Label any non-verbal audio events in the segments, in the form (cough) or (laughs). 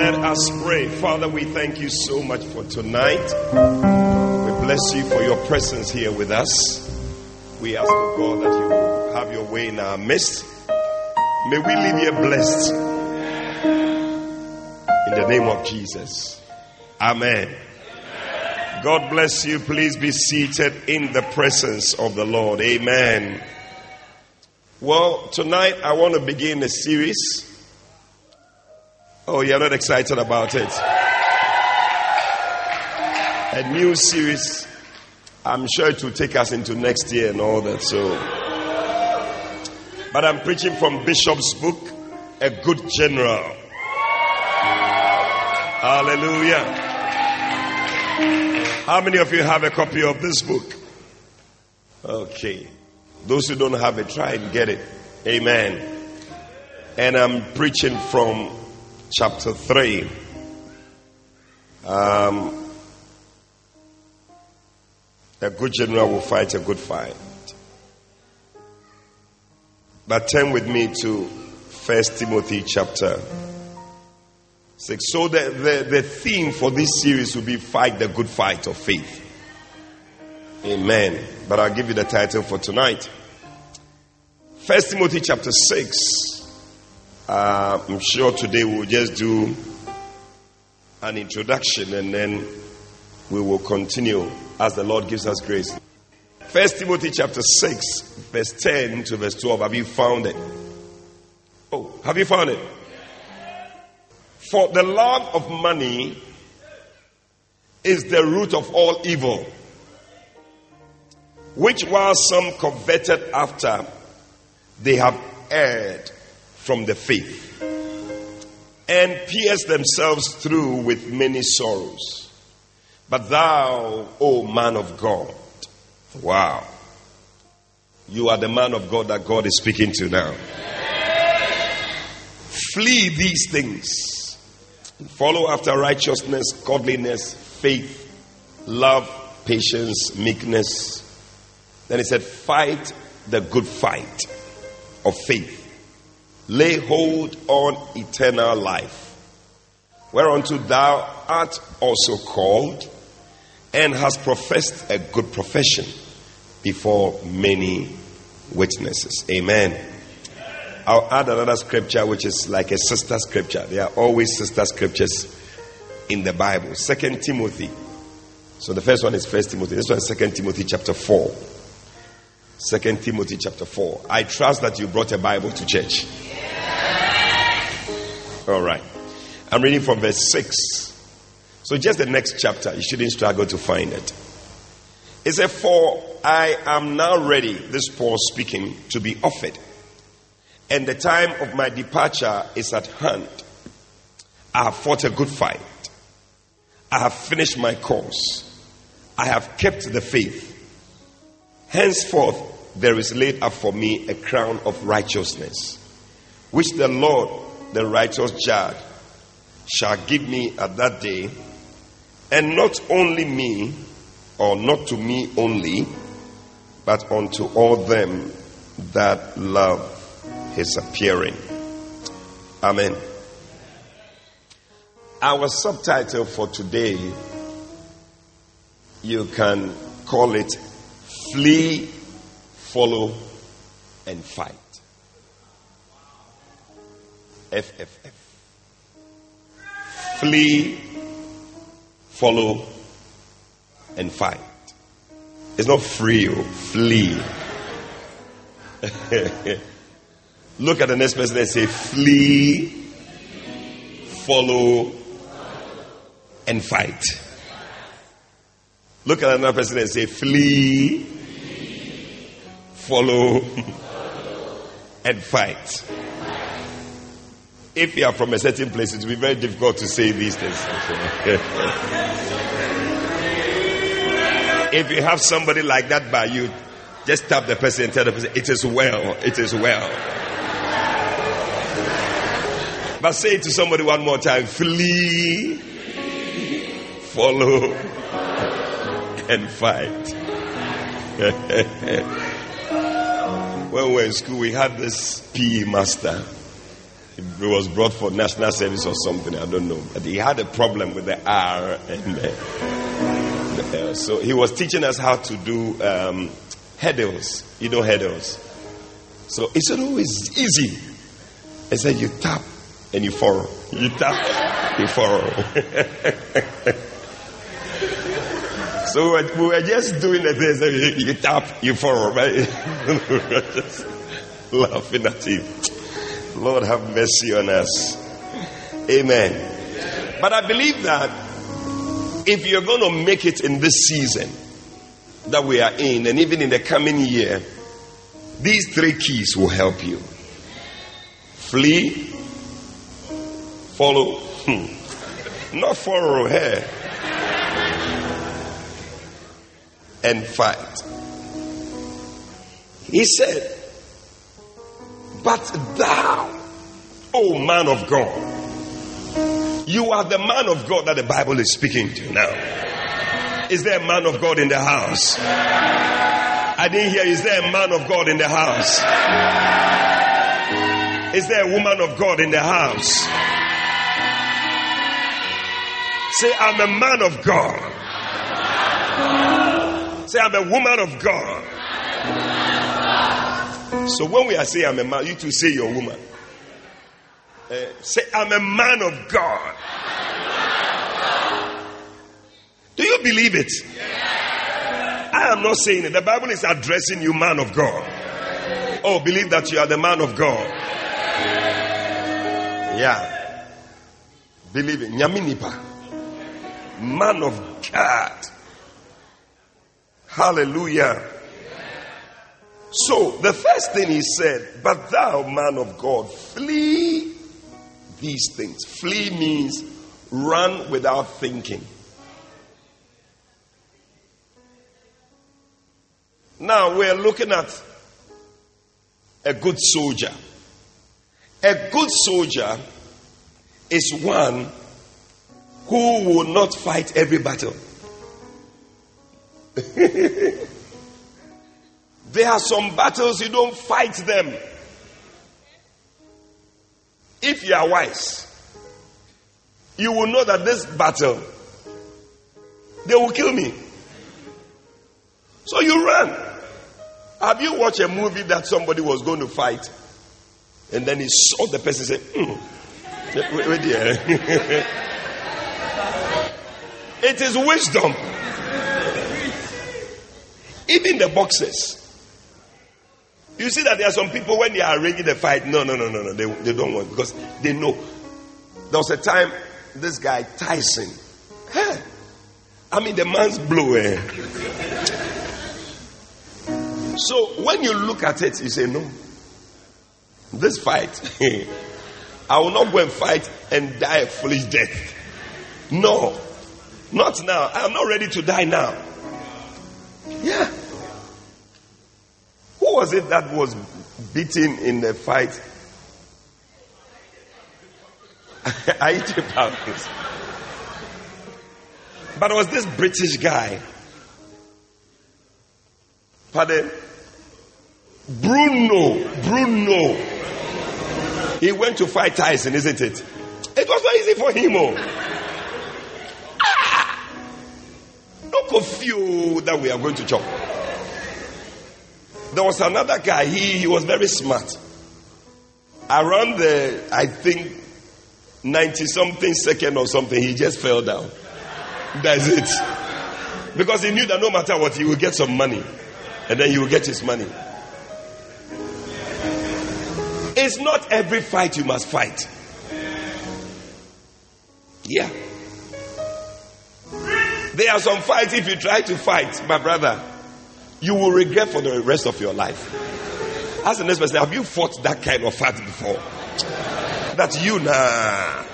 Let us pray. Father, we thank you so much for tonight. We bless you for your presence here with us. We ask, of God, that you have your way in our midst. May we live here blessed. In the name of Jesus. Amen. God bless you. Please be seated in the presence of the Lord. Amen. Well, tonight I want to begin a series. Oh, you're not excited about it? A new series. I'm sure it will take us into next year and all that. So, but I'm preaching from Bishop's book, A Good General. Hallelujah. How many of you have a copy of this book? Okay. Those who don't have it, try and get it. Amen. And I'm preaching from chapter 3. Um, a good general will fight a good fight. But turn with me to First Timothy chapter 6. So the, the, the theme for this series will be Fight the Good Fight of Faith. Amen. But I'll give you the title for tonight. First Timothy chapter 6. Uh, I'm sure today we'll just do an introduction and then we will continue as the Lord gives us grace. First Timothy chapter 6, verse 10 to verse 12. Have you found it? Oh, have you found it? For the love of money is the root of all evil which while some coveted after, they have erred from the faith and pierced themselves through with many sorrows. But thou, O man of God, wow, you are the man of God that God is speaking to now. Flee these things. Follow after righteousness, godliness, faith, love, patience, meekness, then he said, Fight the good fight of faith. Lay hold on eternal life, whereunto thou art also called, and hast professed a good profession before many witnesses. Amen. I'll add another scripture which is like a sister scripture. There are always sister scriptures in the Bible. Second Timothy. So the first one is First Timothy. This one is Second Timothy chapter 4. Second Timothy chapter 4. I trust that you brought a Bible to church. All right. I'm reading from verse 6. So just the next chapter, you shouldn't struggle to find it. It said, For I am now ready, this Paul speaking, to be offered. And the time of my departure is at hand. I have fought a good fight. I have finished my course. I have kept the faith. Henceforth, there is laid up for me a crown of righteousness, which the Lord, the righteous judge, shall give me at that day, and not only me, or not to me only, but unto all them that love his appearing. Amen. Our subtitle for today, you can call it Flee, follow, and fight. F F F. Flee, follow, and fight. It's not free, oh, flee. (laughs) Look at the next person and say, flee, follow, and fight. Look at another person and say, flee, follow, (laughs) and fight. If you are from a certain place, it will be very difficult to say these things. (laughs) if you have somebody like that by you, just tap the person and tell the person, It is well, it is well. But say it to somebody one more time flee, follow, and fight. (laughs) when we were in school, we had this PE master. He was brought for national service or something, I don't know. But he had a problem with the R. And, uh, so he was teaching us how to do um, hurdles. You know hurdles. So he said, Oh, it's easy. I said, You tap and you follow. You tap, you follow. (laughs) so we were, we were, just doing the thing. So you, you tap, you follow. Right? (laughs) just laughing at him. Lord have mercy on us. Amen. But I believe that if you're going to make it in this season that we are in, and even in the coming year, these three keys will help you flee, follow, hmm. not follow her, and fight. He said, But thou, O man of God, you are the man of God that the Bible is speaking to now. Is there a man of God in the house? I didn't hear, is there a man of God in the house? Is there a woman of God in the house? Say, I'm a man of God. Say, I'm a woman of God. So when we are saying I'm a man, you to say you're a woman. Uh, say, I'm a man of God. Do you believe it? I am not saying it. The Bible is addressing you, man of God. Oh, believe that you are the man of God. Yeah. Believe it. Nyaminipa. Man of God. Hallelujah. So the first thing he said, but thou, man of God, flee these things. Flee means run without thinking. Now we're looking at a good soldier. A good soldier is one who will not fight every battle. (laughs) there are some battles you don't fight them. If you are wise, you will know that this battle, they will kill me. So you run. Have you watched a movie that somebody was going to fight and then he saw the person say, mm. wait, wait (laughs) it is wisdom. Even the boxers. You see that there are some people when they are ready to fight, no, no, no, no, no, they, they don't want because they know. There was a time this guy Tyson, I mean the man's blue. Eh? So when you look at it, you say, No, this fight, (laughs) I will not go and fight and die a foolish death. No, not now. I'm not ready to die now. Yeah. Who was it that was beaten in the fight? (laughs) I eat about this. But it was this British guy. Pardon? Bruno, Bruno. He went to fight Tyson, isn't it? It was not easy for him. Oh. Ah! Look of you that we are going to chop. There was another guy, he, he was very smart. Around the, I think, 90 something second or something, he just fell down. That's it. Because he knew that no matter what, he will get some money. And then he will get his money. It's not every fight you must fight. Yeah. There are some fights, if you try to fight, my brother, you will regret for the rest of your life. Ask the next person, have you fought that kind of fight before? That you nah.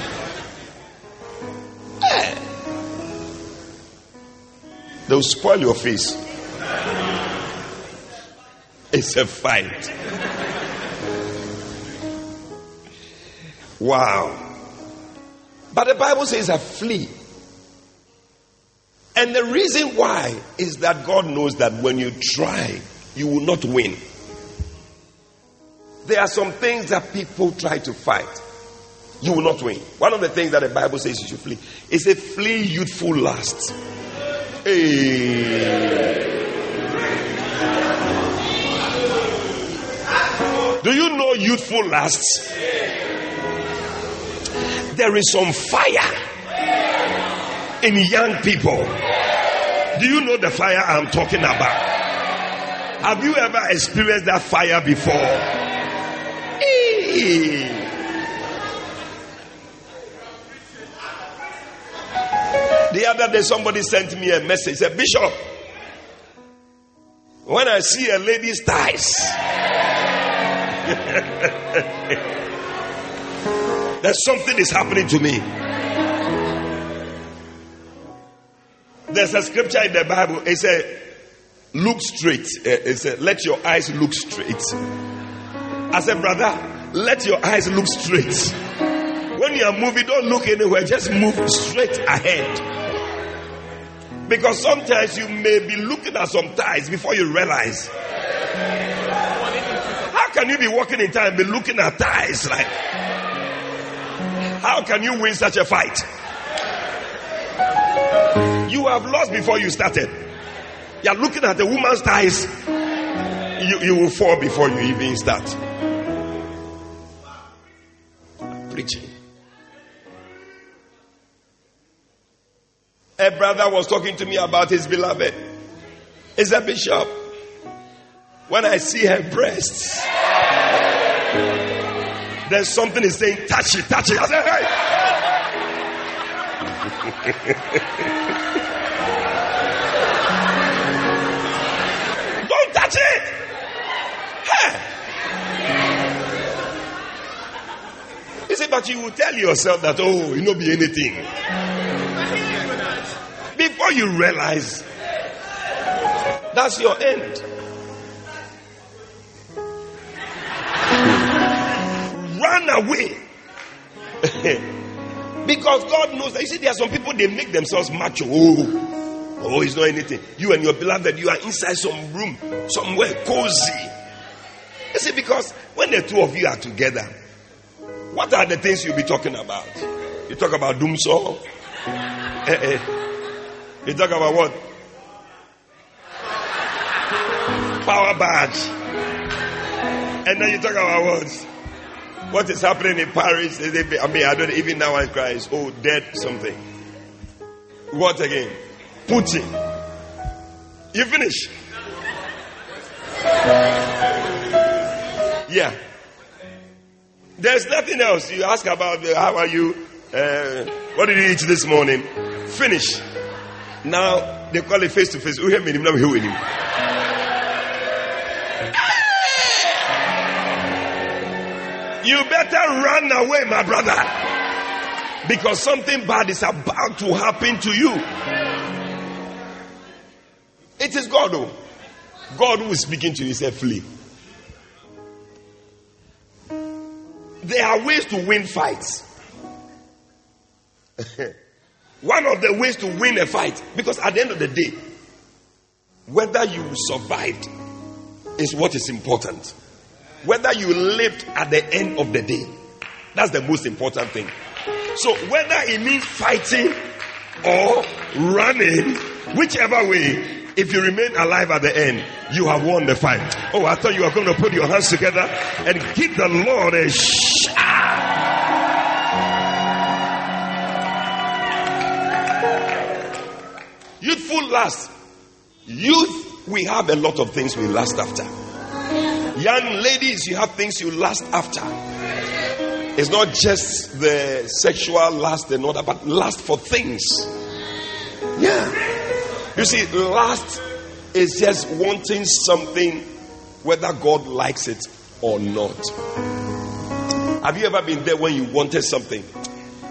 (laughs) Eh. They'll spoil your face. It's a fight. Wow. But the Bible says a flee. And the reason why is that God knows that when you try, you will not win. There are some things that people try to fight. You will not win. One of the things that the Bible says you should flee is a flee youthful lust. Hey. Do you know youthful lusts? There is some fire in young people. Do you know the fire I'm talking about? Have you ever experienced that fire before? The other day, somebody sent me a message. Said, Bishop, when I see a lady's thighs, (laughs) there's something is happening to me. There's a scripture in the Bible. It said, "Look straight." Eh, it said, "Let your eyes look straight." I said, "Brother, let your eyes look straight." When you are moving, don't look anywhere. Just move straight ahead. Because sometimes you may be looking at some ties before you realize. How can you be walking in time and be looking at ties like? How can you win such a fight? You have lost before you started. You are looking at a woman's ties. You, you will fall before you even start. Preaching. A brother was talking to me about his beloved. Is a bishop. When I see her breasts, there's something is saying, touch it, touch it. I say, hey. (laughs) Touch it. Hey. You see, but you will tell yourself that, oh, you know, be anything. Before you realize, that's your end. Run away. (laughs) because God knows that. You see, there are some people, they make themselves macho. Oh, Oh, it's not anything. You and your beloved, you are inside some room, somewhere cozy. You see, because when the two of you are together, what are the things you'll be talking about? You talk about dumsor. Eh, eh. You talk about what? Power badge. And then you talk about what? What is happening in Paris? I mean, I don't even now I cry. Oh, dead something. What again? Putin. You finish? Yeah. There's nothing else. You ask about how are you? Uh, what did you eat this morning? Finish. Now they call it face to face. We have him. Now we him. You better run away, my brother, because something bad is about to happen to you. It is God, oh. God who is speaking to you, said, flee. There are ways to win fights. (laughs) One of the ways to win a fight, because at the end of the day, whether you survived is what is important. Whether you lived at the end of the day, that's the most important thing. So, whether it means fighting or running, whichever way, if you remain alive at the end, you have won the fight. Oh, I thought you were going to put your hands together and give the Lord a shout. Youthful lust. Youth, we have a lot of things we lust after. Young ladies, you have things you lust after. It's not just the sexual lust and all that, but lust for things. Yeah. You see, last is just wanting something whether God likes it or not. Have you ever been there when you wanted something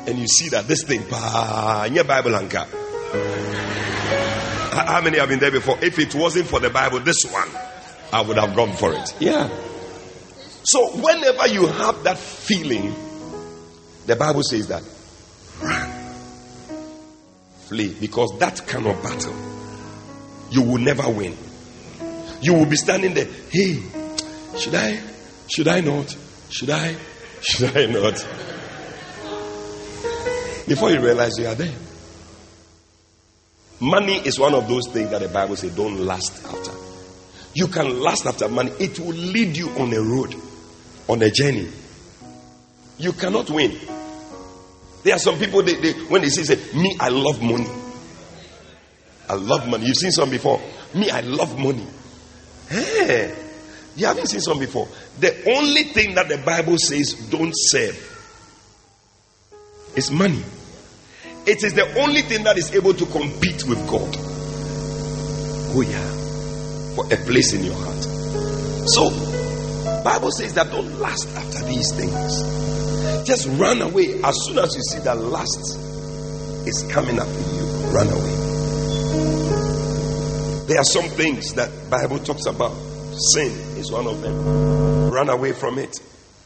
and you see that this thing, bah, in your Bible anchor? How many have been there before? If it wasn't for the Bible, this one, I would have gone for it. Yeah. So whenever you have that feeling, the Bible says that run, flee, because that kind of battle, you will never win. You will be standing there, hey, should I, should I not, should I, (laughs) should I not? Before you realize you are there. Money is one of those things that the Bible says don't last after. You can last after money, it will lead you on a road, on a journey. You cannot win. There are some people, they, they, when they say, say, Me, I love money. I love money. You've seen some before. Me, I love money. Hey, you haven't seen some before. The only thing that the Bible says don't serve is money. It is the only thing that is able to compete with God. Oh yeah. For a place in your heart. So, Bible says that don't last after these things. Just run away as soon as you see that last is coming up in you. Run away. There are some things that Bible talks about. Sin is one of them. Run away from it.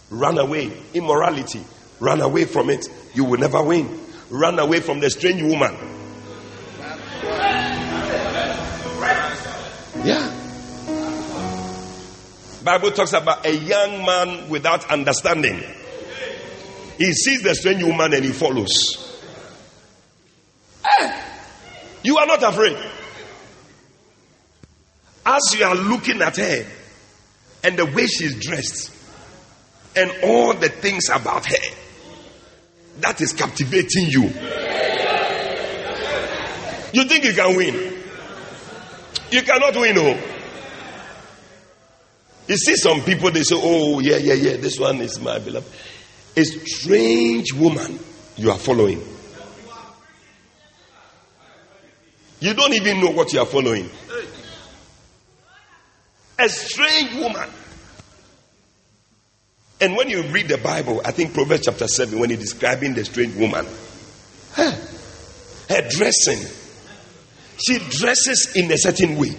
Run away. Immorality. Run away from it. You will never win Run away from the strange woman. Yeah. Bible talks about a young man without understanding. He sees the strange woman and he follows. Eh, you are not afraid. As you are looking at her and the way she's dressed and all the things about her, that is captivating you. You think you can win? You cannot win, oh. You see some people, they say, Oh, yeah, yeah, yeah, this one is my beloved. A strange woman you are following. You don't even know what you are following. A strange woman. And when you read the Bible, I think Proverbs chapter 7, when he's describing the strange woman, her, dressing, she dresses in a certain way.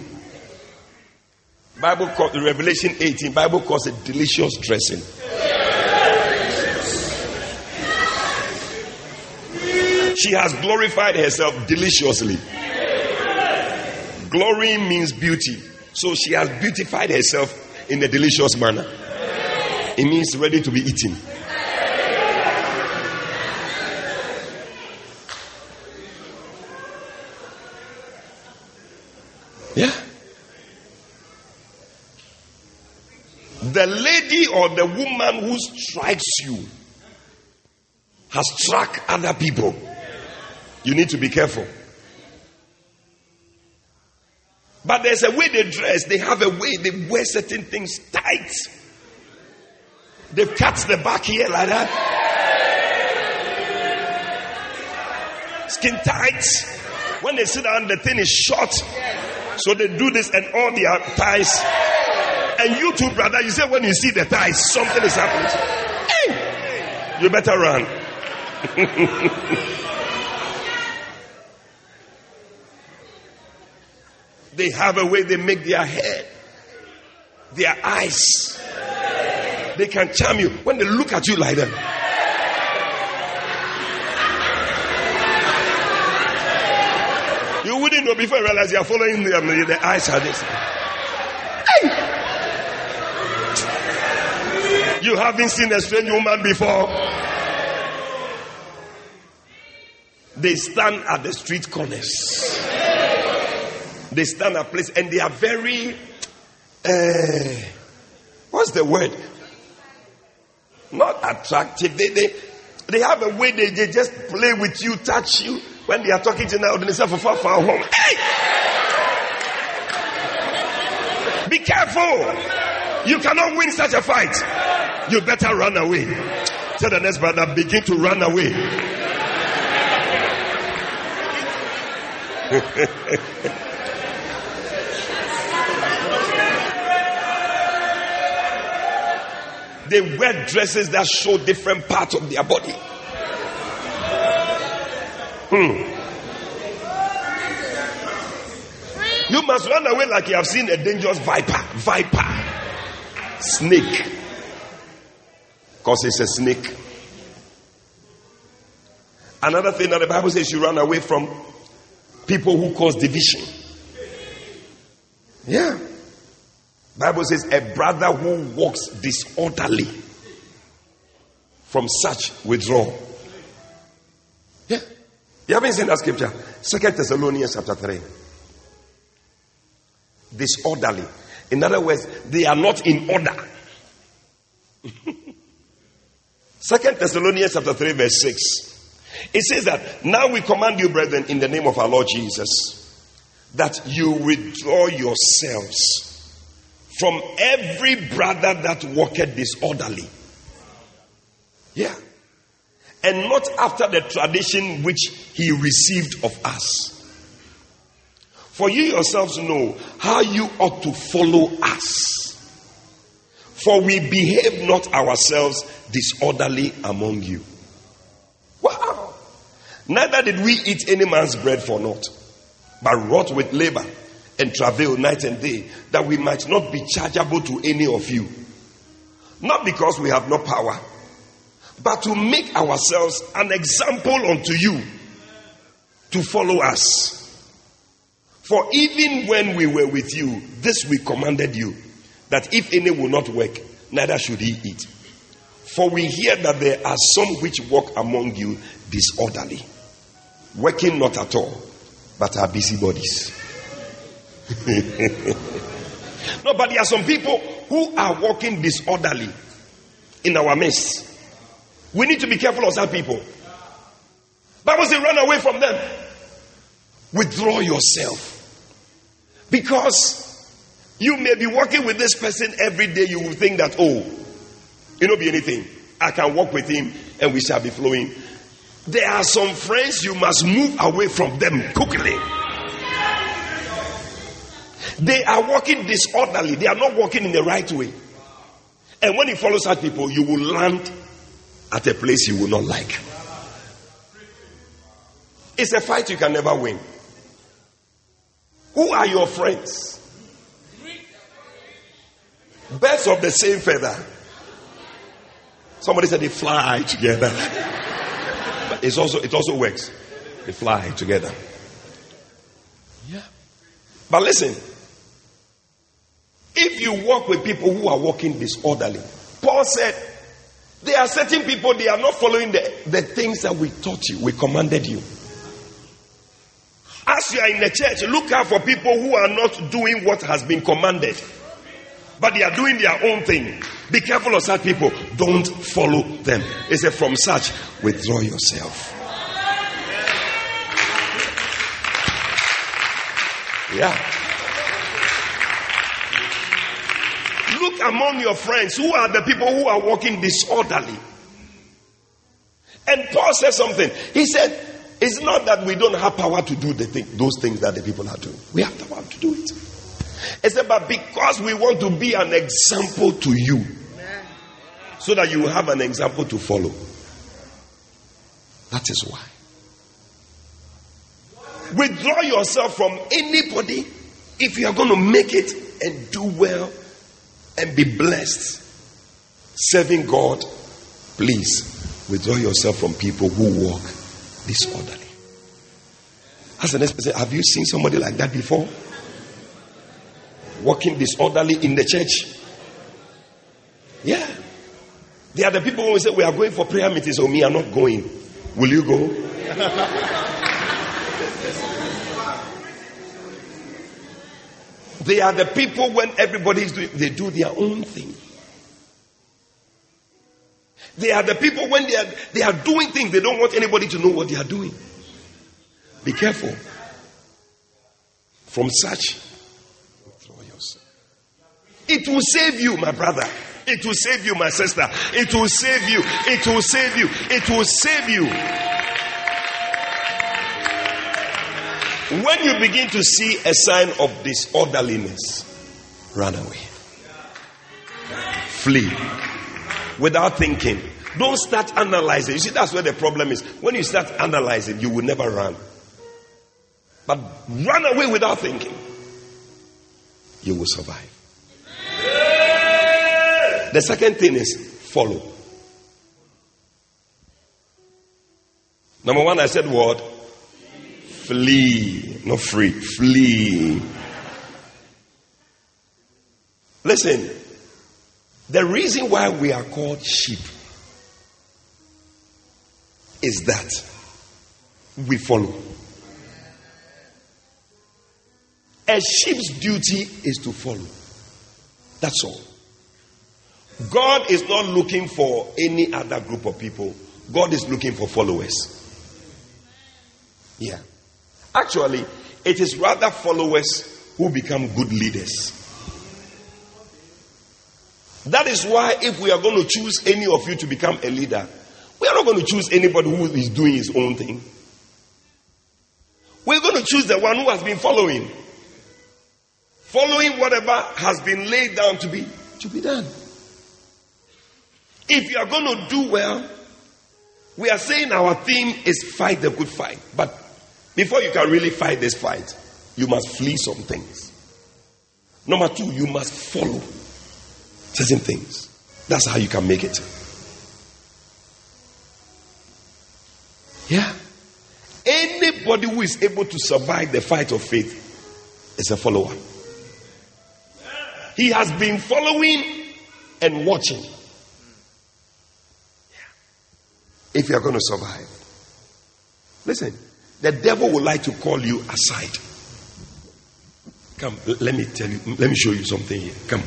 Bible calls Revelation 18, Bible calls it delicious dressing. She has glorified herself deliciously. Glory means beauty. So she has beautified herself in a delicious manner. It means ready to be eaten. Yeah. The lady or the woman who strikes you has struck other people. You need to be careful. But there's a way they dress, they have a way they wear certain things tight. They've cut the back here like that. Skin tight. When they sit down, the thing is short. So they do this and all their ties. And you too, brother, you say when you see the ties, something is happening. Hey, you better run. (laughs) they have a way they make their head, their eyes they can charm you when they look at you like that. You wouldn't know before you realize you are following them. The eyes are this. You haven't seen a strange woman before. They stand at the street corners. They stand at place and they are very. Uh, what's the word? Not attractive. They, they, they have a way they, they just play with you, touch you. When they are talking to you now, they say, for far, far home. Hey! Be careful. You cannot win such a fight. You better run away. Tell the next brother, begin to run away. (laughs) They wear dresses that show different parts of their body. Hmm. You must run away like you have seen a dangerous viper. Viper. Snake. Because it's a snake. Another thing that the Bible says you run away from people who cause division. Yeah. Bible says a brother who walks disorderly from such withdraw. Yeah. You haven't seen that scripture? Second Thessalonians chapter 3. Disorderly. In other words, they are not in order. (laughs) Second Thessalonians chapter 3, verse 6. It says that now we command you, brethren, in the name of our Lord Jesus, that you withdraw yourselves from every brother that walketh disorderly. Yeah. And not after the tradition which he received of us. For you yourselves know how you ought to follow us. For we behave not ourselves disorderly among you. Wow. Neither did we eat any man's bread for naught, but wrought with labor and travail night and day, that we might not be chargeable to any of you. Not because we have no power, but to make ourselves an example unto you to follow us. For even when we were with you, this we commanded you, that if any will not work, neither should he eat. For we hear that there are some which walk among you disorderly, working not at all, but are busybodies. (laughs) no, but there are some people who are walking disorderly in our midst. We need to be careful of some people. Bible says, run away from them. Withdraw yourself. Because you may be working with this person every day, you will think that, oh, it will be anything. I can walk with him and we shall be flowing. There are some friends you must move away from them quickly. They are walking disorderly. They are not walking in the right way. And when you follow such people, you will land at a place you will not like. It's a fight you can never win. Who are your friends? Birds of the same feather. Somebody said they fly together. but it's also it also works. They fly together. Yeah. But listen, if you walk with people who are walking disorderly, Paul said, there are certain people, they are not following the, the things that we taught you, we commanded you. As you are in the church, look out for people who are not doing what has been commanded, but they are doing their own thing. Be careful of such people. Don't follow them. He said, from such, withdraw yourself. Yeah. Among your friends who are the people who are walking disorderly. And Paul said something. He said, It's not that we don't have power to do the thing, those things that the people are doing. We have the power to do it. He said, But because we want to be an example to you, so that you have an example to follow. That is why. Withdraw yourself from anybody if you are going to make it and do well and be blessed serving God, please withdraw yourself from people who walk disorderly. As the next person, have you seen somebody like that before? Walking disorderly in the church? Yeah. They are the people who say, We are going for prayer meetings, or me, are not going. Will you go? (laughs) They are the people when everybody is doing, they do their own thing. They are the people when they are, they are doing things, they don't want anybody to know what they are doing. Be careful. From such, yourself. It will save you, my brother. It will save you, my sister. It will save you. It will save you. It will save you. When you begin to see a sign of disorderliness, run away. Flee. without thinking. Don't start analyzing. You see, that's where the problem is. When you start analyzing, you will never run. But run away without thinking. You will survive. The second thing is follow. Number one, I said what? Flee. Not free. Flee. Listen, the reason why we are called sheep is that we follow. A sheep's duty is to follow. That's all. God is not looking for any other group of people. God is looking for followers. Yeah. Actually, it is rather followers who become good leaders. That is why, if we are going to choose any of you to become a leader, we are not going to choose anybody who is doing his own thing. We're going to choose the one who has been following. Following whatever has been laid down to be to be done. If you are going to do well, we are saying our theme is fight the good fight. But before you can really fight this fight, you must flee some things. Number two, you must follow certain things. That's how you can make it. Yeah. Anybody who is able to survive the fight of faith is a follower. He has been following and watching. If you are going to survive, listen, the devil would like to call you aside. Come, let me tell you, let me show you something here. Come.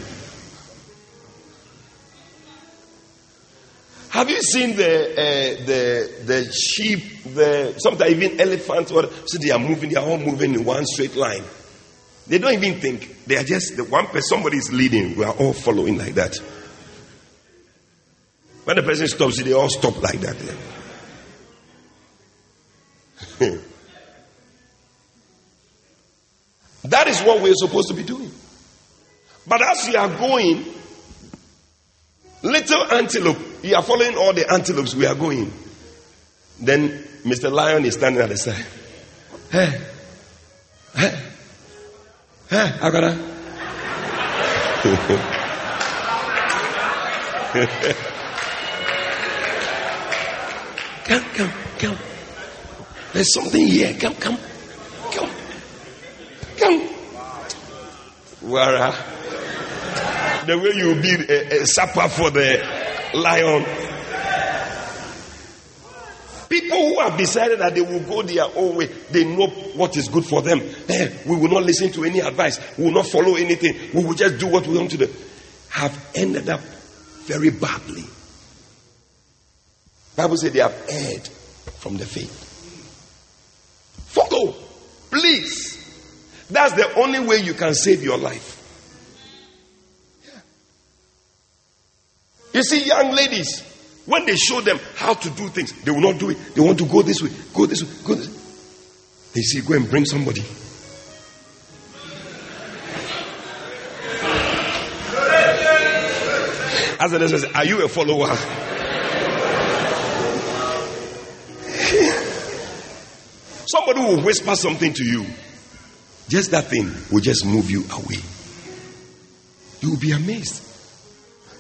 Have you seen the uh, the the sheep? The sometimes even elephants. Or so they are moving. They are all moving in one straight line. They don't even think. They are just the one person. Somebody is leading. We are all following like that. When the person stops, they all stop like that. (laughs) that is what we're supposed to be doing. But as you are going, little antelope, you are following all the antelopes we are going. Then Mr. Lion is standing at the side. Hey, hey, hey, Agada. (laughs) come, come, come. There's something here. Come, come, come, come. Wara. The way you be a, a supper for the lion. People who have decided that they will go their own way, they know what is good for them. Eh, we will not listen to any advice. We will not follow anything. We will just do what we want to do. Have ended up very badly. Bible said they have erred from the faith. Follow, please. That's the only way you can save your life. You see, young ladies, when they show them how to do things, they will not do it. They want to go this way, go this way, go this way. They say, go and bring somebody. As the says, are you a follower? Somebody will whisper something to you. Just that thing will just move you away. You will be amazed.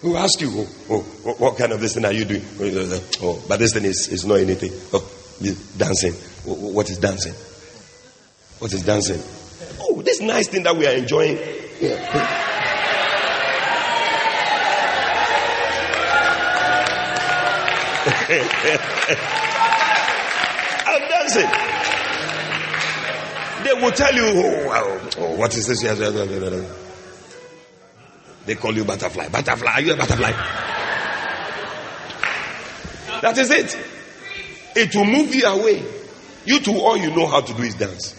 Who will ask you, oh, oh, oh, what kind of this thing are you doing? Oh, oh but this thing is, is not anything. Oh, dancing. Oh, what is dancing? What is dancing? Oh, this nice thing that we are enjoying. Yeah. (laughs) I'm dancing. They will tell you, oh, oh what is this? They call you butterfly. Butterfly, are you a butterfly? That is it. It will move you away. You two, all you know how to do is dance.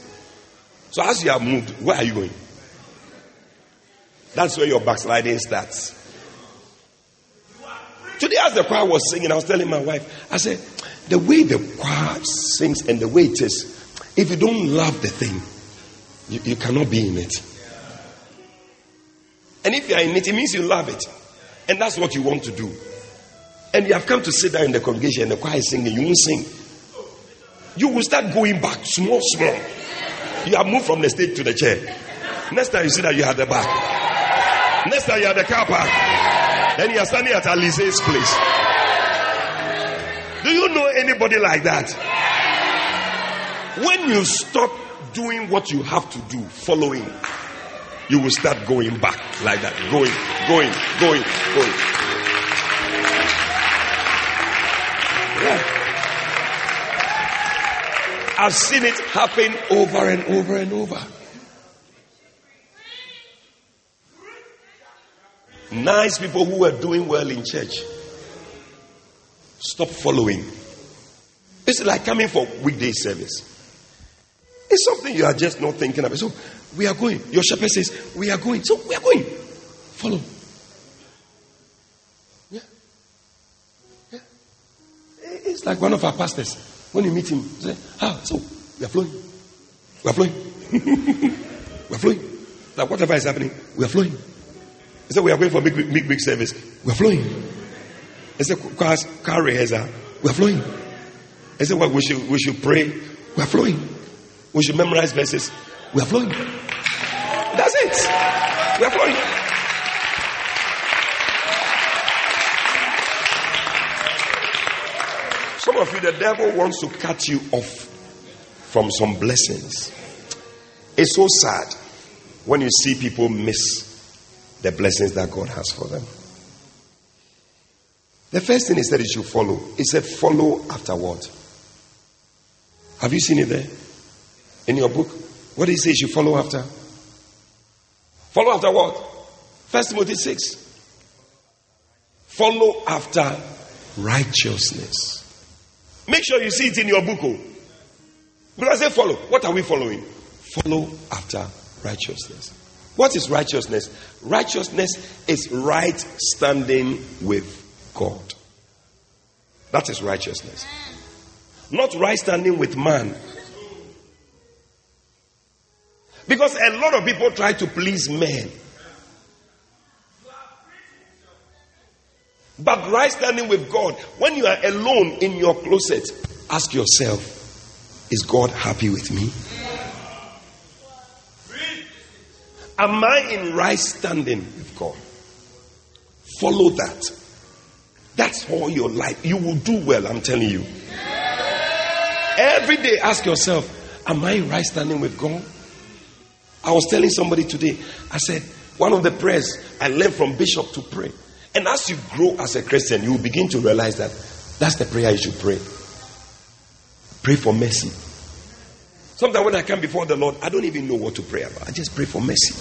So as you have moved, where are you going? That's where your backsliding starts. Today, as the choir was singing, I was telling my wife, I said, the way the choir sings and the way it is, if you don't love the thing, you, you cannot be in it. And if you are in it, it means you love it. And that's what you want to do. and you have come to sit down in the congregation and the choir is singing, you won't sing. You will start going back small, small. You have moved from the stage to the chair. Next time you see that you have the back. Next time you have the car park. Then you are standing at Alize's place. Do you know anybody like that? When you stop doing what you have to do, following, you will start going back like that. Going, going, going, going. Yeah. I've seen it happen over and over and over. Nice people who were doing well in church stop following. It's like coming for weekday service. It's something you are just not thinking about. So we are going. Your shepherd says, We are going. So we are going. Follow. Yeah. Yeah. It's like one of our pastors. When you meet him, say, Ah, so we are flowing. We are flowing. (laughs) we are flowing. Like whatever is happening, we are flowing. He said, We are going for big, big, big service. We are flowing. He said, Car, rehearsal. We are flowing. He said, Well, we should, we should pray. We are flowing. We should memorize verses. We are flowing. That's it. We are flowing. Some of you, the devil wants to cut you off from some blessings. It's so sad when you see people miss the blessings that God has for them. The first thing he said you should follow. He said, follow after what? Have you seen it there? In your book? What did he say you should follow after? Follow after what? First Timothy 6. Follow after righteousness. Make sure you see it in your book. Oh. Because I say follow. What are we following? Follow after righteousness. What is righteousness? Righteousness is right standing with God. That is righteousness. Not right standing with man, because a lot of people try to please men. But right standing with God, when you are alone in your closet, ask yourself, is God happy with me? Am I in right standing with God? Follow that. That's all your life. You will do well, I'm telling you. Every day, ask yourself, Am I right standing with God? I was telling somebody today, I said, one of the prayers I learned from Bishop to pray. And as you grow as a Christian, you will begin to realize that that's the prayer you should pray. Pray for mercy. Sometimes when I come before the Lord, I don't even know what to pray about. I just pray for mercy.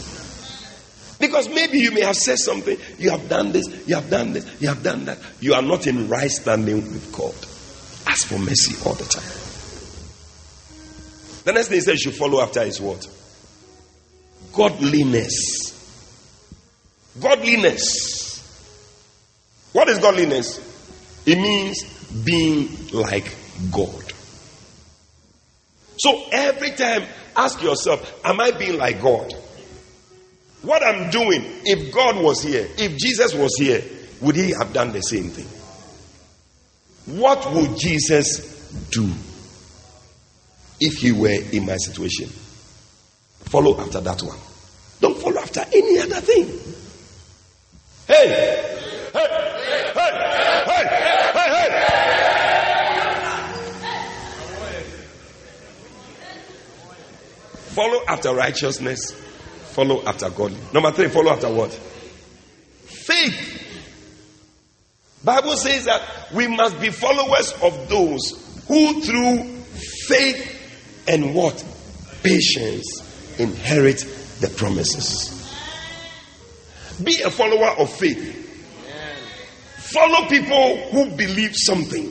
Because maybe you may have said something, you have done this, you have done this, you have done that. You are not in right standing with God. Ask for mercy all the time. The next thing he says you should follow after is what? Godliness. Godliness. What is godliness? It means being like God. So every time, ask yourself, Am I being like God? What I'm doing, if God was here, if Jesus was here, would he have done the same thing? What would Jesus do if he were in my situation? Follow after that one. Don't follow after any other thing. Hey! Hey! Hey! Hey! Hey! Hey! Follow after righteousness. Follow after God. Number three, follow after what? Faith. Bible says that we must be followers of those who through faith and what? Patience inherit the promises. Be a follower of faith. Follow people who believe something.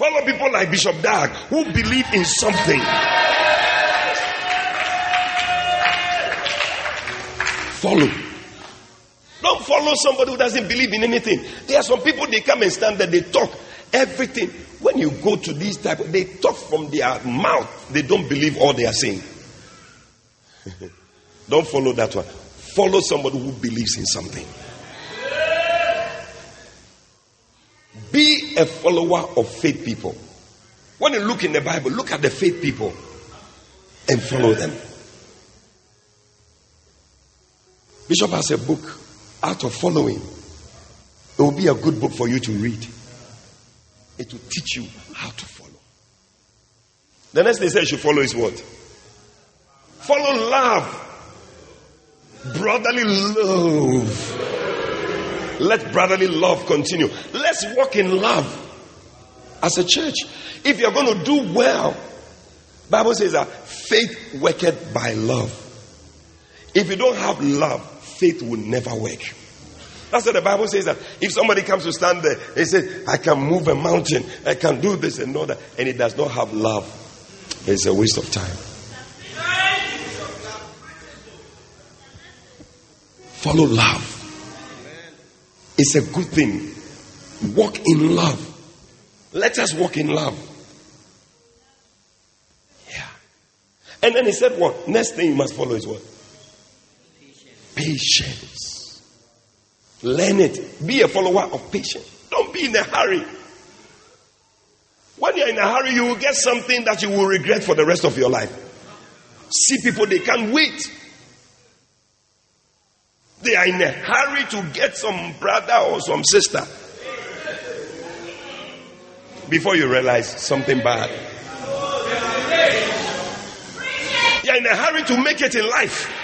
Follow people like Bishop Dag who believe in something. Follow. Don't follow somebody who doesn't believe in anything. There are some people they come and stand there, they talk everything. When you go to these type, they talk from their mouth. They don't believe all they are saying. Don't follow that one. Follow somebody who believes in something. Be a follower of faith people. When you look in the Bible, look at the faith people and follow them. Bishop has a book, Art of Following. It will be a good book for you to read. It will teach you how to follow. The next thing he you should follow is what? Follow love. Brotherly love. Let brotherly love continue. Let's walk in love as a church. If you're going to do well, Bible says that faith worketh by love. If you don't have love, faith will never work. That's what the Bible says that if somebody comes to stand there, they say, I can move a mountain, I can do this and all that, and it does not have love, it's a waste of time. Follow love. It's a good thing. Walk in love. Let us walk in love. Yeah. And then he said, What? Next thing you must follow is what? Patience. Learn it. Be a follower of patience. Don't be in a hurry. When you're in a hurry, you will get something that you will regret for the rest of your life. See people, they can't wait. They are in a hurry to get some brother or some sister. Before you realize something bad. They are in a hurry to make it in life.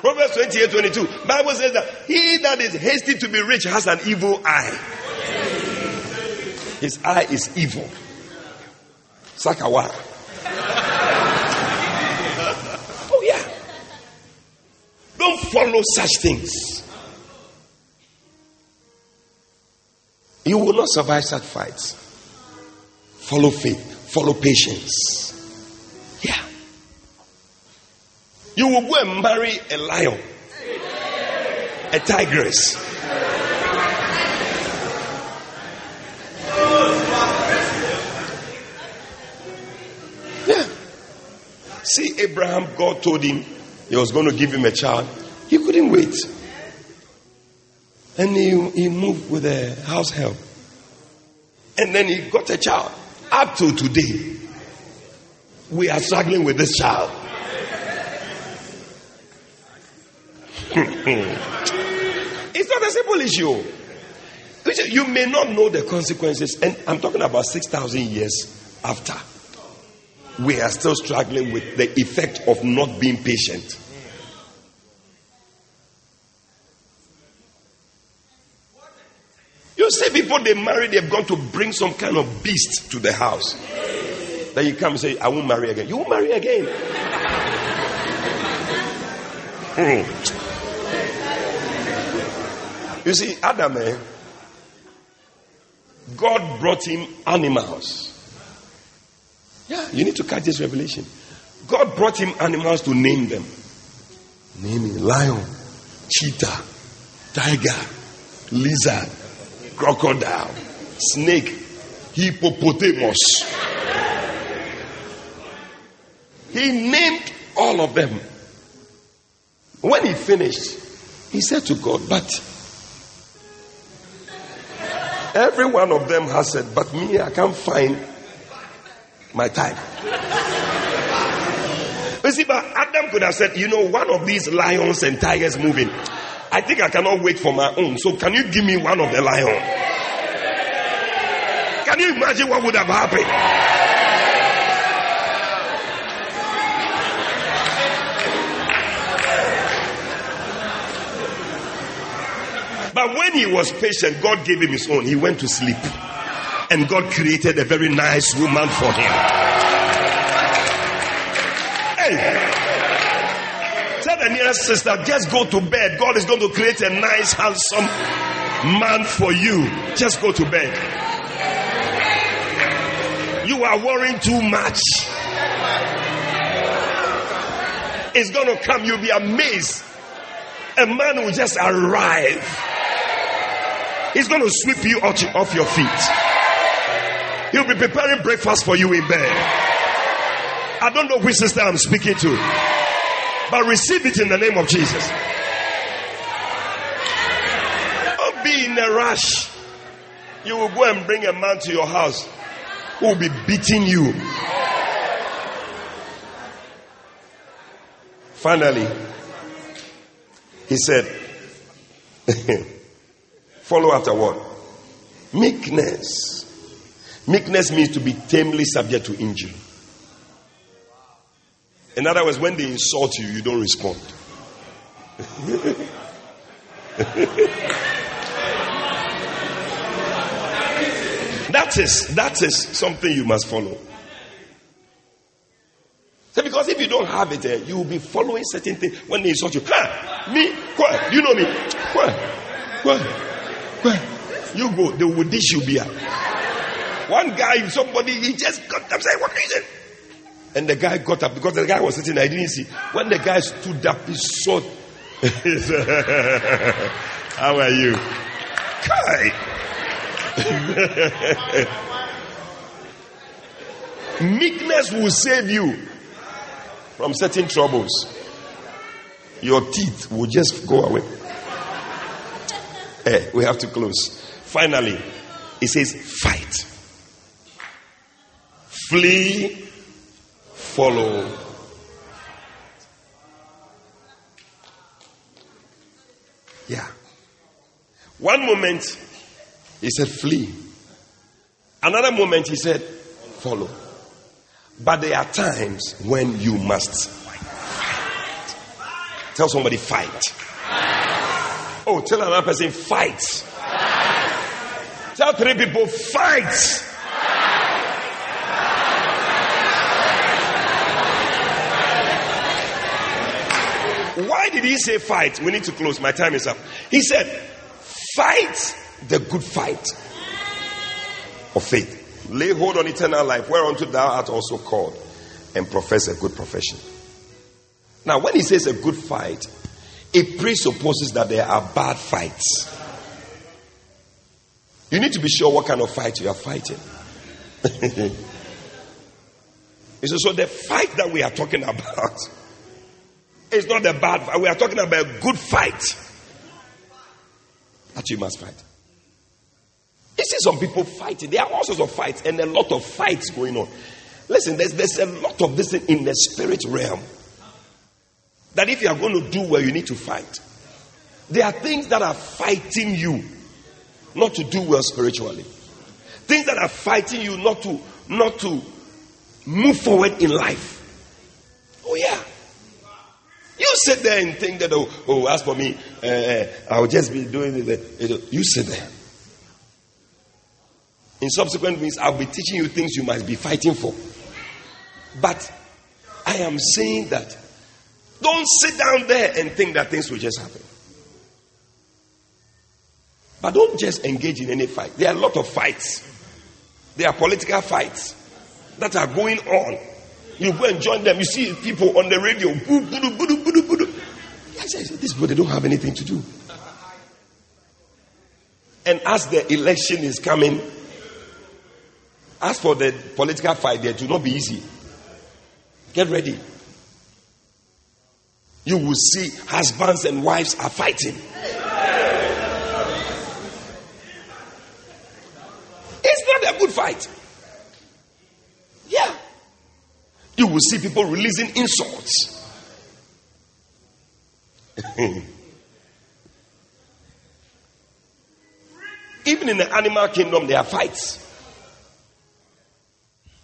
Proverbs 28 22. Bible says that he that is hasty to be rich has an evil eye. His eye is evil. Sakawa. Don't follow such things. You will not survive such fights. Follow faith, follow patience. Yeah. You will go and marry a lion, a tigress. Yeah. See, Abraham, God told him, he was going to give him a child. He couldn't wait. And he, he moved with a house help. And then he got a child. Up to today, we are struggling with this child. (laughs) it's not a simple issue. You may not know the consequences, and I'm talking about 6,000 years after. We are still struggling with the effect of not being patient. You see people they marry, they've gone to bring some kind of beast to the house. Then you come and say, I won't marry again. You won't marry again. Hmm. You see, Adam, eh, God brought him animals. Yeah, you need to catch this revelation. God brought him animals to name them. Naming lion, cheetah, tiger, lizard, crocodile, snake, hippopotamus. He named all of them. When he finished, he said to God, But every one of them has said, But me, I can't find my time. You see, but Adam could have said, You know, one of these lions and tigers moving. I think I cannot wait for my own. So can you give me one of the lion? Can you imagine what would have happened? But when he was patient, God gave him his own. He went to sleep. And God created a very nice woman for him. Hey, the nearest sister, just go to bed. God is going to create a nice, handsome man for you. Just go to bed. You are worrying too much. It's going to come. You'll be amazed. A man will just arrive. He's going to sweep you off your feet. He'll be preparing breakfast for you in bed. I don't know which sister I'm speaking to. But receive it in the name of Jesus. Don't be in a rush. You will go and bring a man to your house who will be beating you. Finally, he said, (laughs) Follow after what? Meekness. Meekness means to be tamely subject to injury. In other words, when they insult you, you don't respond. that is that is something you must follow. So because if you don't have it, eh, you will be following certain things when they insult you. Ha! Me? Quoi? Do you know me? Quoi? Quoi? You go, they will dish you beer. One guy, somebody, he just got up saying, What is it? And the guy got up because the guy was sitting I didn't see. When the guy stood up, he saw. (laughs) How are you? Kai. (laughs) Meekness will save you from certain troubles. Your teeth will just go away. Eh, we have to close. Finally, it says, fight. Flee, follow. Yeah. One moment, he said, flee. Another moment, he said, follow. But there are times when you must fight. Tell somebody, fight. Oh, tell another person, fight. Tell three people, fight. Why did he say fight? We need to close. My time is up. He said, fight the good fight of faith. Lay hold on eternal life, whereunto thou art also called, and profess a good profession. Now, when he says a good fight, it presupposes that there are bad fights. You need to be sure what kind of fight you are fighting. (laughs) so the fight that we are talking about is not a bad fight. We are talking about a good fight that you must fight. You see some people fighting. There are all sorts of fights and a lot of fights going on. Listen, there's, there's a lot of this in the spirit realm. That if you are going to do well, you need to fight. There are things that are fighting you not to do well spiritually. Things that are fighting you not to not to move forward in life. Oh yeah. You sit there and think that oh, oh as for me, uh, I'll just be doing it. You sit there. In subsequent means, I'll be teaching you things you must be fighting for. But I am saying that don't sit down there and think that things will just happen. But don't just engage in any fight. There are a lot of fights. There are political fights that are going on. You go and join them. You see people on the radio. I say, these people, they don't have anything to do. And as the election is coming, as for the political fight, there to not be easy. Get ready. You will see husbands and wives are fighting. It's not a good fight. Yeah. You will see people releasing insults. (laughs) Even in the animal kingdom, there are fights.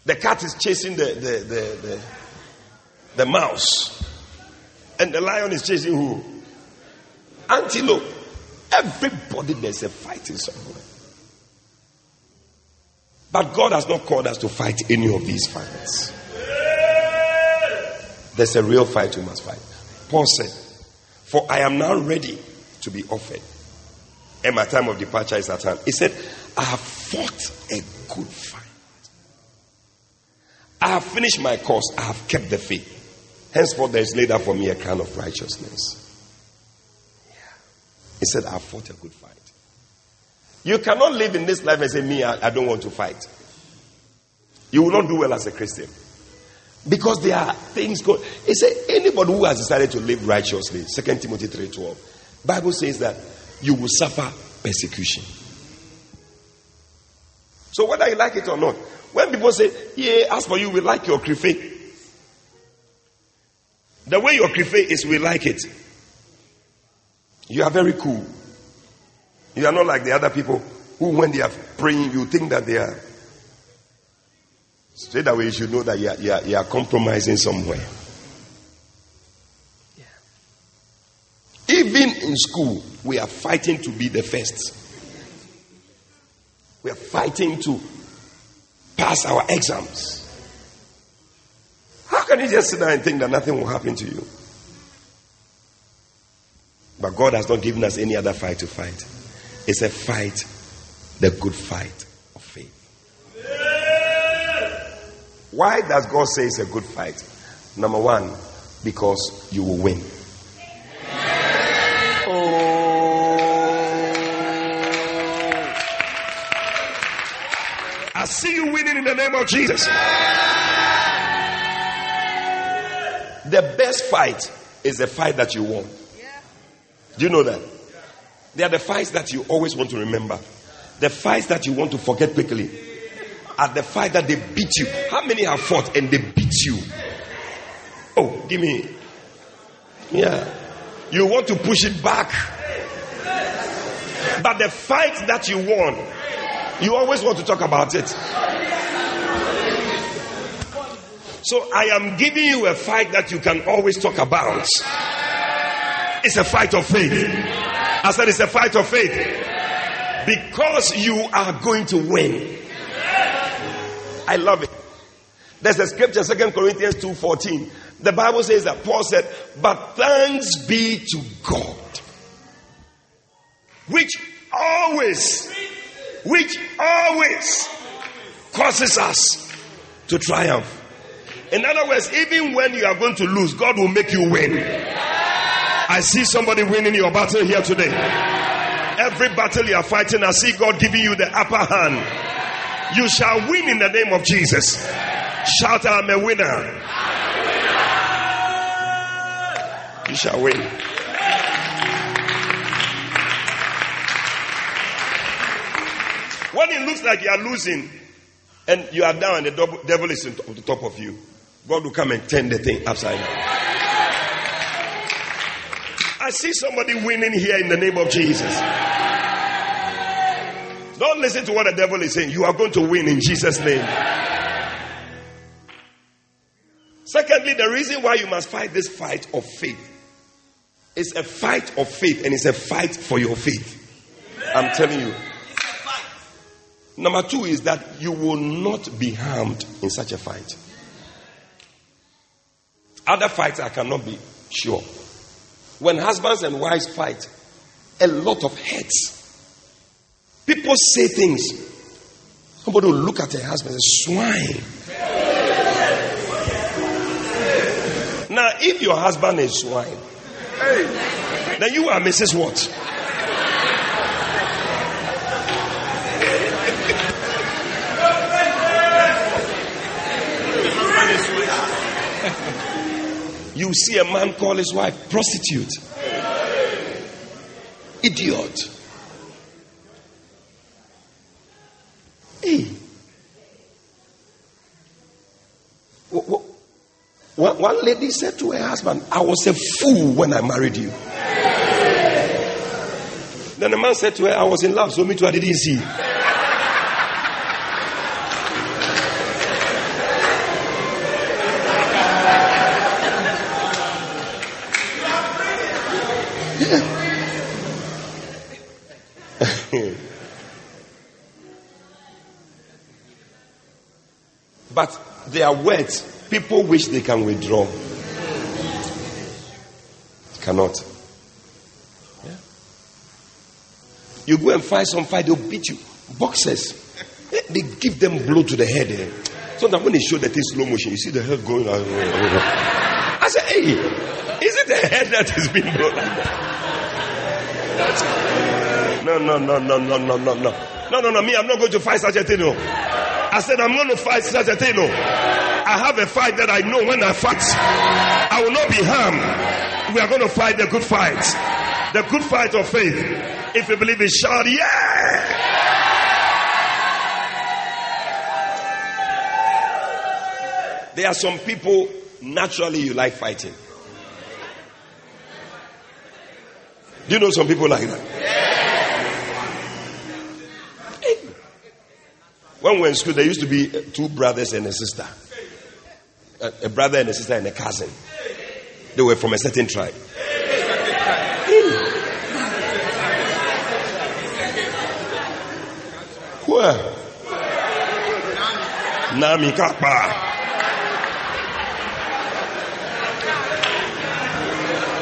The cat is chasing the, the, the, the, the mouse, and the lion is chasing who? Antelope. Everybody, there's a fight in somewhere. But God has not called us to fight any of these fights. There's a real fight we must fight. Paul said, For I am now ready to be offered, and my time of departure is at hand. He said, I have fought a good fight. I have finished my course. I have kept the faith. Henceforth, there is laid up for me a crown of righteousness. He said, I have fought a good fight. You cannot live in this life and say, Me, I, I don't want to fight. You will not do well as a Christian. Because there are things going. It said anybody who has decided to live righteously, 2 Timothy 3:12, Bible says that you will suffer persecution. So whether you like it or not, when people say, yeah, as for you, we like your krife. The way your krife is, we like it. You are very cool. You are not like the other people who, when they are praying, you think that they are. Straight away, you should know that you are, you are, you are compromising somewhere. Even in school, we are fighting to be the first. We are fighting to pass our exams. How can you just sit there and think that nothing will happen to you? But God has not given us any other fight to fight. It's a fight, the good fight of faith. Why does God say it's a good fight? Number one, because you will win. Oh. I see you winning in the name of Jesus. The best fight is the fight that you won. Do you know that? They are the fights that you always want to remember. The fights that you want to forget quickly. Are the fight that they beat you. How many have fought and they beat you? Oh, give me. Yeah. You want to push it back. But the fight that you won, you always want to talk about it. So I am giving you a fight that you can always talk about. It's a fight of faith. I said it's a fight of faith. Because you are going to win. I love it. There's a scripture, Second Corinthians 2:14. The Bible says that Paul said, But thanks be to God, which always which always causes us to triumph. In other words, even when you are going to lose, God will make you win. I see somebody winning your battle here today. Every battle you are fighting, I see God giving you the upper hand. You shall win in the name of Jesus. Shout, I'm a winner. You shall win. When it looks like you are losing and you are down and the devil is on the top of you, God will come and turn the thing upside down. I see somebody winning here in the name of Jesus. Don't listen to what the devil is saying. You are going to win in Jesus' name. Secondly, the reason why you must fight this fight of faith is a fight of faith and it's a fight for your faith. I'm telling you. Number two is that you will not be harmed in such a fight. Other fights, I cannot be sure. When husbands and wives fight, a lot of hurts. People say things. Somebody will look at a husband and say, swine. Now, if your husband is swine, then you are Mrs. What? you see a man call his wife prostitute, idiot. Hey. One lady said to her husband, I was a fool when I married you. Then the man said to her, I was in love, so me too, I didn't see. But their words, people wish they can withdraw. Cannot. Yeah. You go and fight some fight, they'll beat you. Boxers, they give them blow to the head. Eh? So that when they show that in slow motion, you see the head going. I said, hey, is it the head that is being blown like that? No, no, no, no, no, no, no, no. No, no, no. Me, I'm not going to fight such a thing. No. I said, I'm going to fight such a thing. No. I have a fight that I know when I fight, I will not be harmed. We are going to fight the good fight, the good fight of faith. If you believe it, shout, yeah! There are some people, naturally, you like fighting. Do you know some people like that? When we were in school, there used to be two brothers and a sister. A, a brother and a sister and a cousin. They were from a certain tribe. Where? Nami Kapa.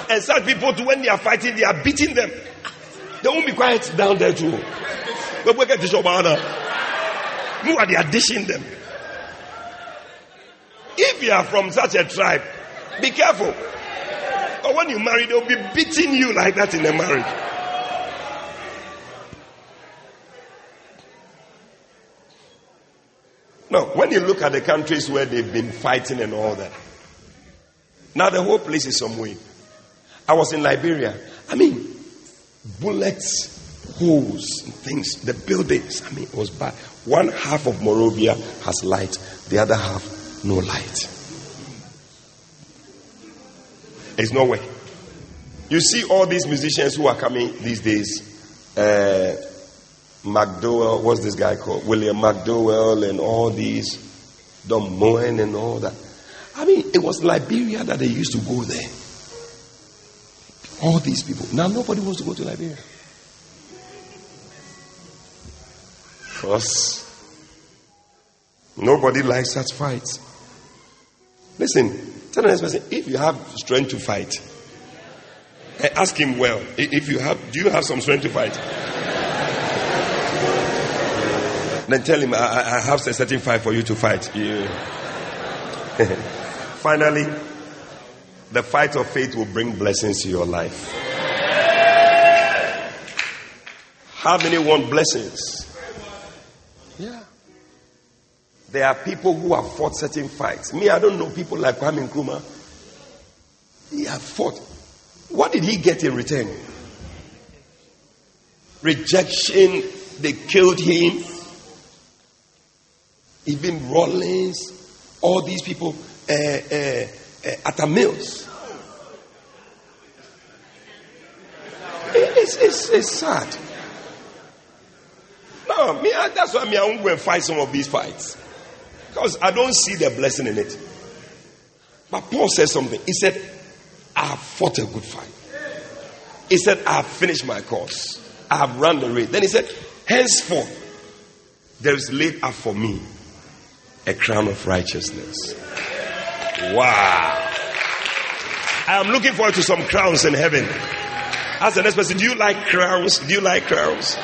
And such people, too, when they are fighting, they are beating them. They won't be quiet down there too. Who are they dishing them? If you are from such a tribe, be careful. Or when you marry, they'll be beating you like that in a marriage. No, when you look at the countries where they've been fighting and all that, now the whole place is some way. I was in Liberia. I mean, bullets, holes, things, the buildings. I mean, it was bad. One half of Monrovia has light, the other half, no light. It's no way. You see all these musicians who are coming these days. Uh, McDowell, what's this guy called? William McDowell and all these, Don Moen and all that. I mean, it was Liberia that they used to go there. All these people. Now nobody wants to go to Liberia. Because nobody likes such fights. Listen, tell the next person if you have strength to fight, eh, ask him well. If you have, do you have some strength to fight? (laughs) Then tell him, I, I have a certain fight for you to fight. (laughs) Finally, the fight of faith will bring blessings to your life. How many want blessings? There are people who have fought certain fights. Me, I don't know people like Kwame Nkrumah. He have fought. What did he get in return? Rejection. They killed him. Even Rawlings. All these people. Uh, uh, uh, Atta Mills. It's, it's, it's sad. No, me, that's why me, I won't go and fight some of these fights. Because I don't see the blessing in it. But Paul said something. He said, I have fought a good fight. He said, I have finished my course. I have run the race. Then he said, Henceforth, there is laid up for me a crown of righteousness Wow. I am looking forward to some crowns in heaven. As the next person, do you like crowns? Do you like crowns?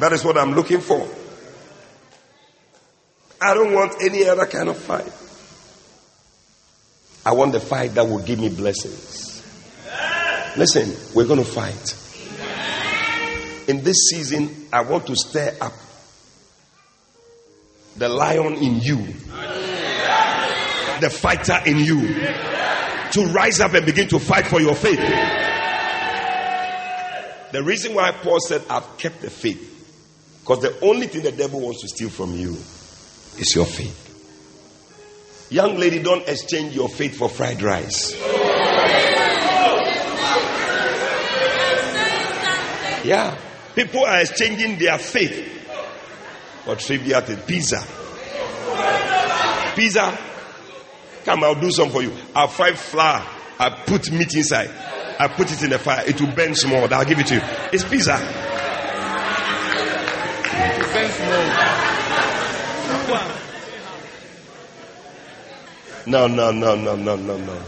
That is what I'm looking for. I don't want any other kind of fight. I want the fight that will give me blessings. Listen, we're going to fight. In this season, I want to stir up the lion in you the fighter in you to rise up and begin to fight for your faith. The reason why Paul said, I've kept the faith, because the only thing the devil wants to steal from you is your faith. Young lady, don't exchange your faith for fried rice. Yeah. People are exchanging their faith for trivial pizza. Pizza Come, I'll do some for you. I'll fry flour. I put meat inside. I put it in the fire. It will burn small. I'll give it to you. It's pizza. It burns small. No, no, no, no, no, no, no.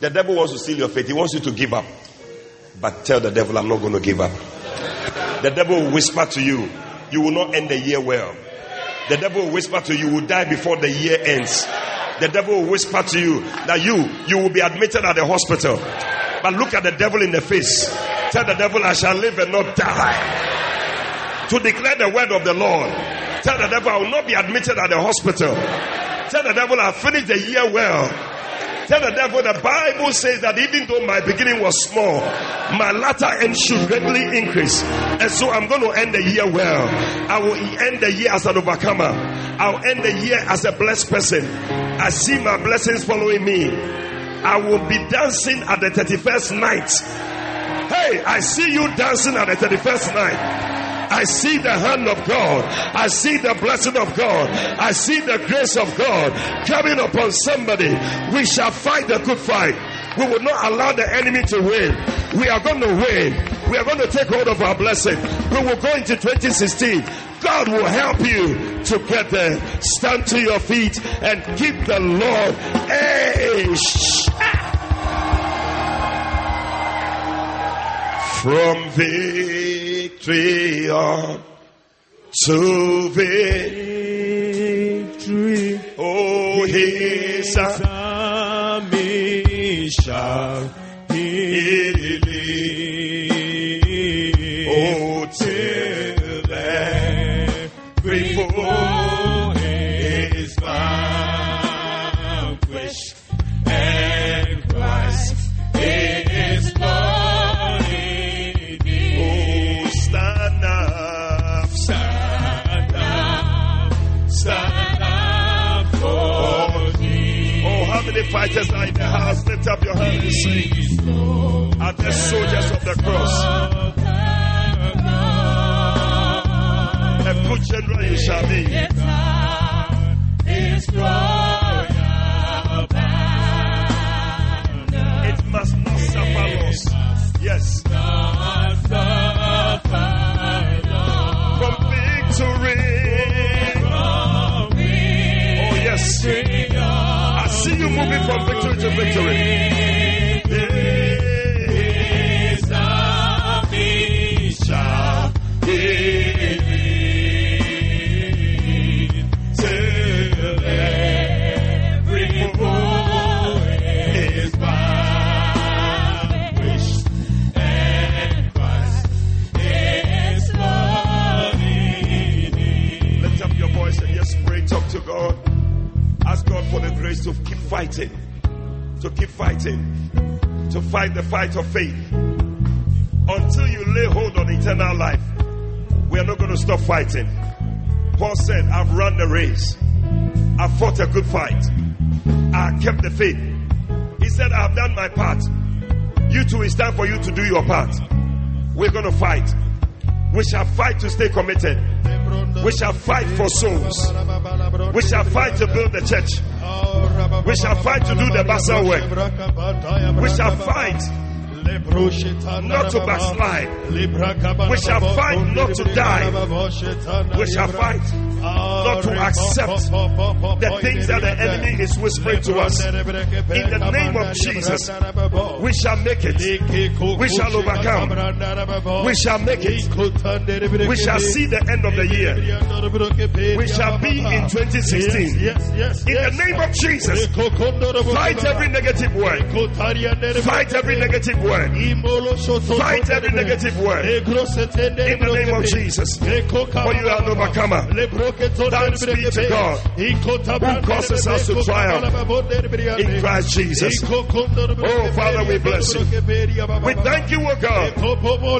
The devil wants to steal your faith. He wants you to give up. But tell the devil, I'm not going to give up. The devil will whisper to you, you will not end the year well. The devil will whisper to you, you will die before the year ends the devil will whisper to you that you you will be admitted at the hospital. But look at the devil in the face. Tell the devil, I shall live and not die. To declare the word of the Lord. Tell the devil, I will not be admitted at the hospital. Tell the devil, I finished the year well. Tell the devil the Bible says that even though my beginning was small, my latter end should greatly increase. And so I'm going to end the year well. I will end the year as an overcomer. I'll end the year as a blessed person. I see my blessings following me. I will be dancing at the 31st night. Hey, I see you dancing at the 31st night. I see the hand of God. I see the blessing of God. I see the grace of God coming upon somebody. We shall fight the good fight. We will not allow the enemy to win. We are going to win. We are going to take hold of our blessing. We will go into 2016. God will help you to get there. Stand to your feet and keep the Lord. Hey, from victory on to victory. Oh, his fighters are in the house? Lift up your hands and sing. Are the soldiers of the cross? A good general you shall be. It must not suffer loss. Yes. Fighting, to keep fighting, to fight the fight of faith until you lay hold on eternal life. We are not going to stop fighting. Paul said, I've run the race, I've fought a good fight, I kept the faith. He said, I've done my part. You too, it's time for you to do your part. We're going to fight. We shall fight to stay committed. We shall fight for souls. We shall fight to build the church. We shall fight to do the Basonta work. We shall fight not to backslide. We shall fight not to die. We shall fight not to accept the things that the enemy is whispering to us. In the name of Jesus, we shall make it. We shall overcome. We shall make it. We shall see the end of the year. We shall be in 2016. In the name of Jesus, fight every negative word. Fight every negative word. Fight every negative word. In the name of Jesus. For you are an overcomer. Thanks be to God who causes us to triumph in Christ Jesus. Oh, Father, we bless you. We thank you, O God,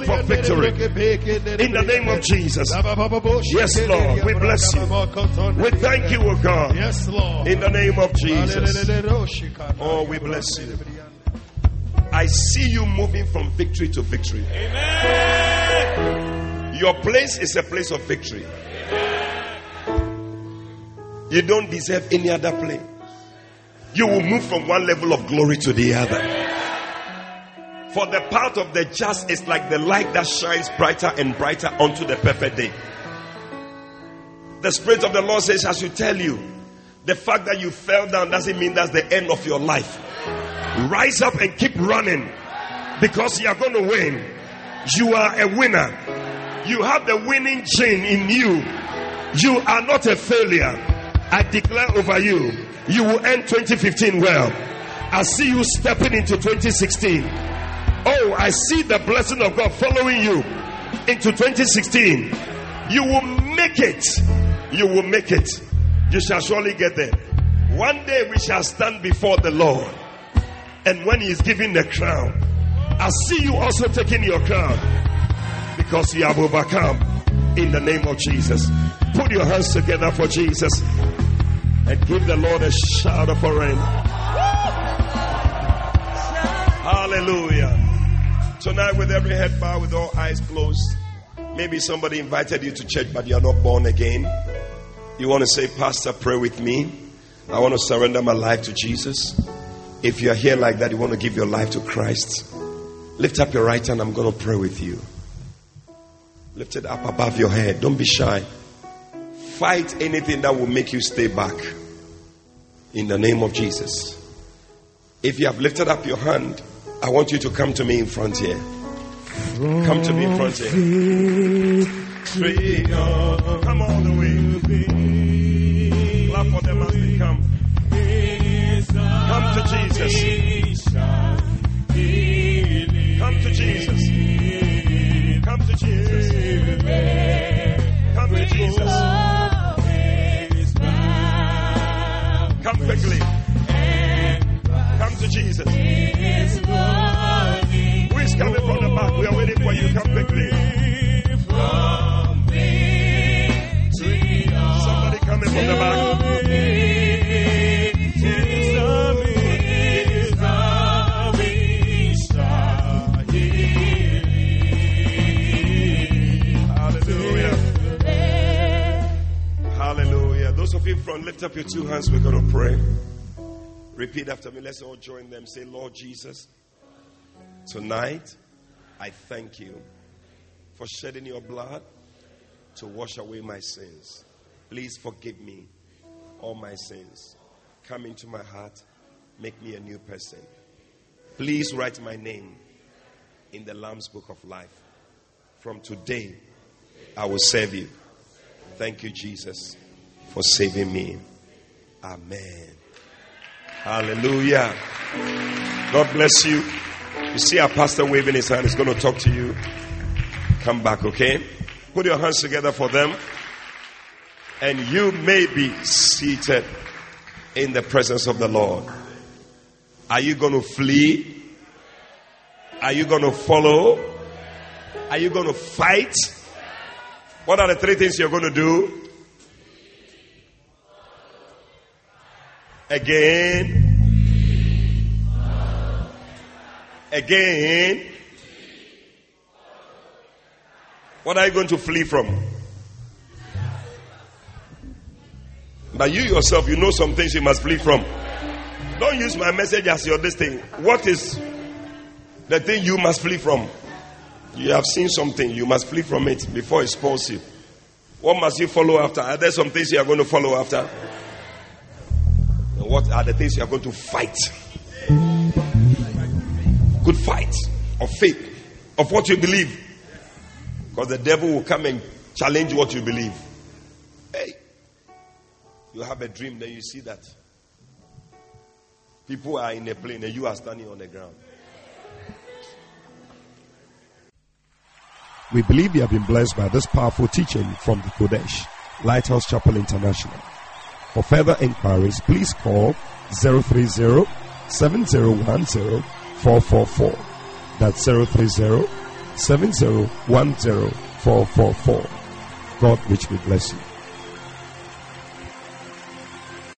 for victory. In the name of Jesus. Yes, Lord, we bless you. We thank you, O God. Yes, Lord. In the name of Jesus. Oh, we bless you. I see you moving from victory to victory. Your place is a place of victory. You don't deserve any other place. You will move from one level of glory to the other. For the path of the just is like the light that shines brighter and brighter unto the perfect day. The Spirit of the Lord says, I should tell you, the fact that you fell down doesn't mean that's the end of your life. Rise up and keep running because you are going to win. You are a winner. You have the winning gene in you. You are not a failure. I declare over you, you will end 2015 well. I see you stepping into 2016. Oh, I see the blessing of God following you into 2016. You will make it. You will make it. You shall surely get there. One day we shall stand before the Lord And when He is giving the crown, I see you also taking your crown because you have overcome in the name of Jesus. Put your hands together for Jesus and give the Lord a shout of praise. Hallelujah. Tonight, with every head bowed, with all eyes closed, maybe somebody invited you to church, but you are not born again. You want to say, Pastor, pray with me. I want to surrender my life to Jesus. If you are here like that, you want to give your life to Christ, lift up your right hand. I'm going to pray with you. Lift it up above your head. Don't be shy. Fight anything that will make you stay back. In the name of Jesus. If you have lifted up your hand, I want you to come to me in front here. Come to me in front here. Freedom. Come all the way. Clap for them as they come. Come to Jesus. Come quickly. Come to Jesus. Who is coming from the back? We are waiting for you. Come quickly. Somebody coming from the back. Those of you front, lift up your two hands. We're going to pray. Repeat after me. Let's all join them. Say, Lord Jesus, tonight I thank you for shedding your blood to wash away my sins. Please forgive me all my sins. Come into my heart. Make me a new person. Please write my name in the Lamb's Book of Life. From today, I will serve you. Thank you, Jesus, for saving me. Amen. Hallelujah. God bless you. You see our pastor waving his hand. He's going to talk to you. Come back, okay? Put your hands together for them. And you may be seated in the presence of the Lord. Are you going to flee? Are you going to follow? Are you going to fight? What are the three things you're going to do? Again. Again. What are you going to flee from? But you yourself, you know some things you must flee from. Don't use my message as your this thing. What is the thing you must flee from? You have seen something, you must flee from it before it spoils you. What must you follow after? Are there some things you are going to follow after? What are the things you are going to fight? Good fight of faith, of what you believe. Because the devil will come and challenge what you believe. Hey, you have a dream, then you see that people are in a plane and you are standing on the ground. We believe you have been blessed by this powerful teaching from the Qodesh, Lighthouse Chapel International. For further inquiries, please call 030 7010 444. That's 030 7010 444. God richly bless you.